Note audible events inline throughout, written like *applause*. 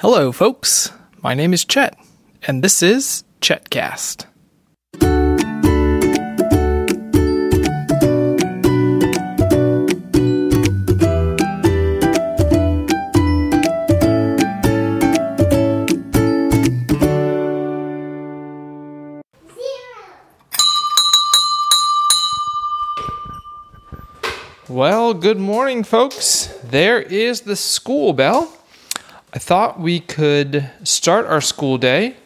Hello, folks. My name is Chet, and this is Chetcast. Well, good morning, folks. There is the school bell. I thought we could start our school day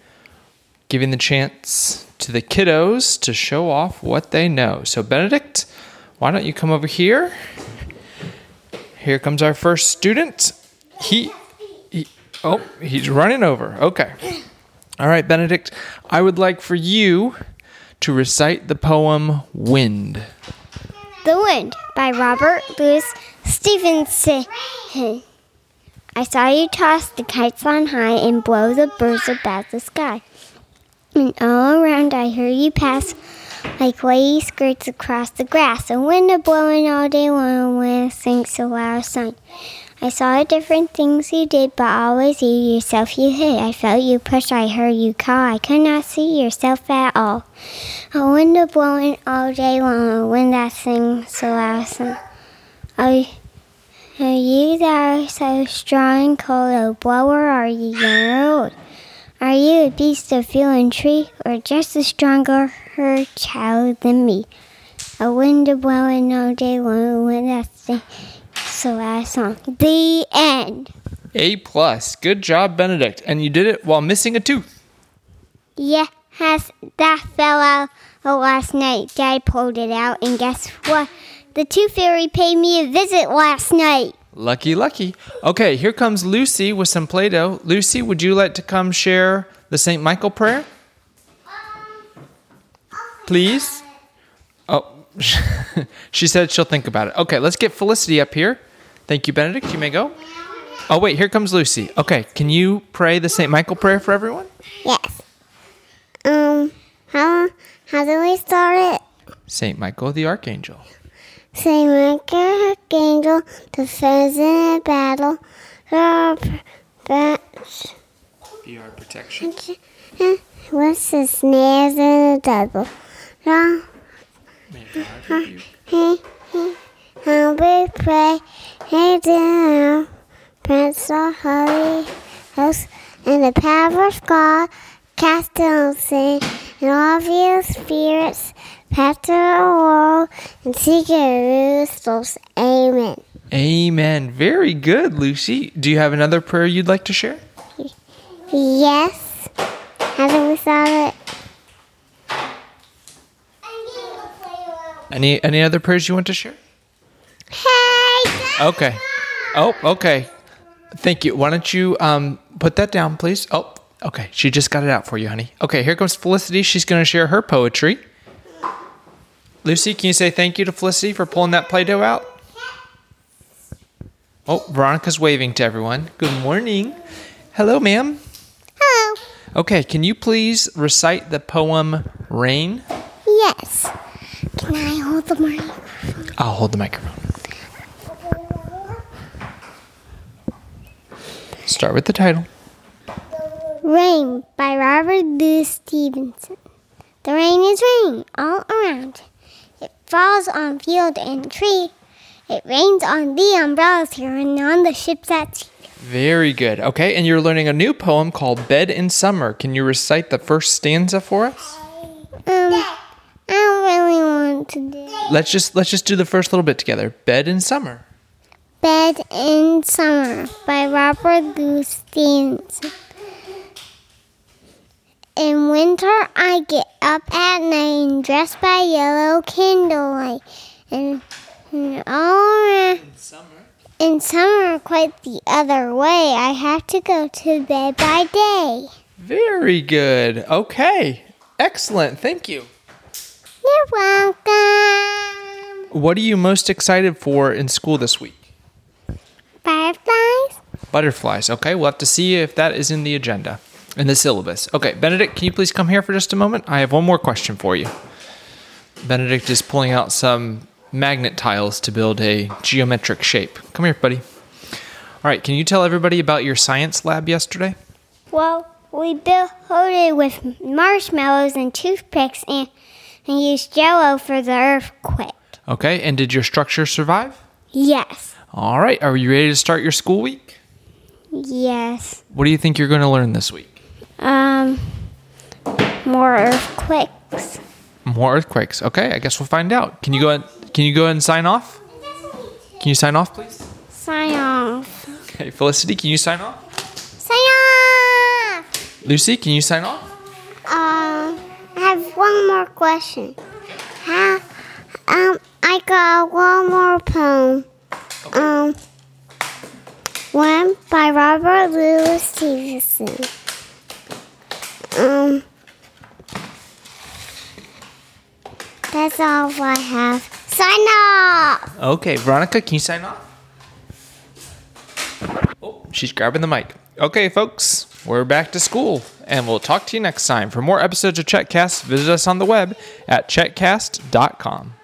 giving the chance to the kiddos to show off what they know. So, Benedict, why don't you come over here? Here comes our first student. He, he oh, he's running over. Okay. All right, Benedict, I would like for you to recite the poem Wind. The Wind by Robert Louis Stevenson. I saw you toss the kites on high and blow the birds about the sky. And all around I heard you pass like wavy skirts across the grass. A wind a blowing all day long when it sinks a loud sun. I saw the different things you did, but always you yourself you hid. I felt you push, I heard you call. I could not see yourself at all. A wind a blowing all day long, wind that sings so loud. Song. Are, are you that are so strong and cold, a blower? Are you young or old? Are you a beast of field and tree, or just a stronger child than me? A wind a blowing all day long, wind that sings so I Song. The end. A plus. Good job, Benedict. And you did it while missing a tooth. Yes, that fell out last night. Dad pulled it out, and guess what? The tooth fairy paid me a visit last night. Lucky, lucky. Okay, here comes Lucy with some Play Doh. Lucy, would you like to come share the St. Michael prayer? Please? Oh, *laughs* she said she'll think about it. Okay, let's get Felicity up here. Thank you, Benedict. You may go. Oh, wait, here comes Lucy. Okay, can you pray the St. Michael prayer for everyone? Yes. Um, how, how do we start it? St. Michael the Archangel. Saint Michael, Archangel, defends in a battle. Be our protection. What's the snares in the devil? May God rebuke. Hey, hey, how we pray, hey down, Prince of Holy Ghost, and the power of God, cast down sin, and all of you spirits, pastor the and seek your souls. Amen. Amen. Very good, Lucy. Do you have another prayer you'd like to share? Yes. Start it? Any any other prayers you want to share? Hey! Okay. Oh, okay. Thank you. Why don't you um put that down, please? Oh, okay. She just got it out for you, honey. Okay, here comes Felicity. She's going to share her poetry. Lucy, can you say thank you to Felicity for pulling that Play-Doh out? Oh, Veronica's waving to everyone. Good morning. Hello, ma'am. Hello. Okay, can you please recite the poem Rain? Yes. Can I hold the mic? I'll hold the microphone. Start with the title. Rain by Robert Louis Stevenson. The rain is raining all around. Falls on field and tree. It rains on the umbrellas here and on the ships at sea. Very good. Okay, and you're learning a new poem called Bed in Summer. Can you recite the first stanza for us? Um, I don't really want to do Let's just let's just do the first little bit together. Bed in Summer. Bed in Summer by Robert Louis Stevenson. In winter, I get up at night and dress by yellow candlelight, and, and all around. In summer, quite the other way. I have to go to bed by day. Very good. Okay. Excellent. Thank you. You're welcome. What are you most excited for in school this week? Fireflies? Butterflies. Okay, we'll have to see if that is in the agenda, in the syllabus. Okay, Benedict, can you please come here for just a moment? I have one more question for you. Benedict is pulling out some magnet tiles to build a geometric shape. Come here, buddy. All right, can you tell everybody about your science lab yesterday? Well, we built it with marshmallows and toothpicks and, and used jello for the earthquake. Okay, and did your structure survive? Yes. All right, are you ready to start your school week? Yes. What do you think you're going to learn this week? Um, more earthquakes. More earthquakes. Okay, I guess we'll find out. Can you go? Ahead, can you go and sign off? Can you sign off, please? Sign off. Okay, Felicity, can you sign off? Sign off. Lucy, can you sign off? Um, I have one more question. How? Um, I got one more poem. Um, one by Robert Louis Stevenson. Um, that's all I have. Sign off. Okay, Veronica, can you sign off? Oh, she's grabbing the mic. Okay, folks, we're back to school, and we'll talk to you next time. For more episodes of Chetcast, visit us on the web at chetcast.com.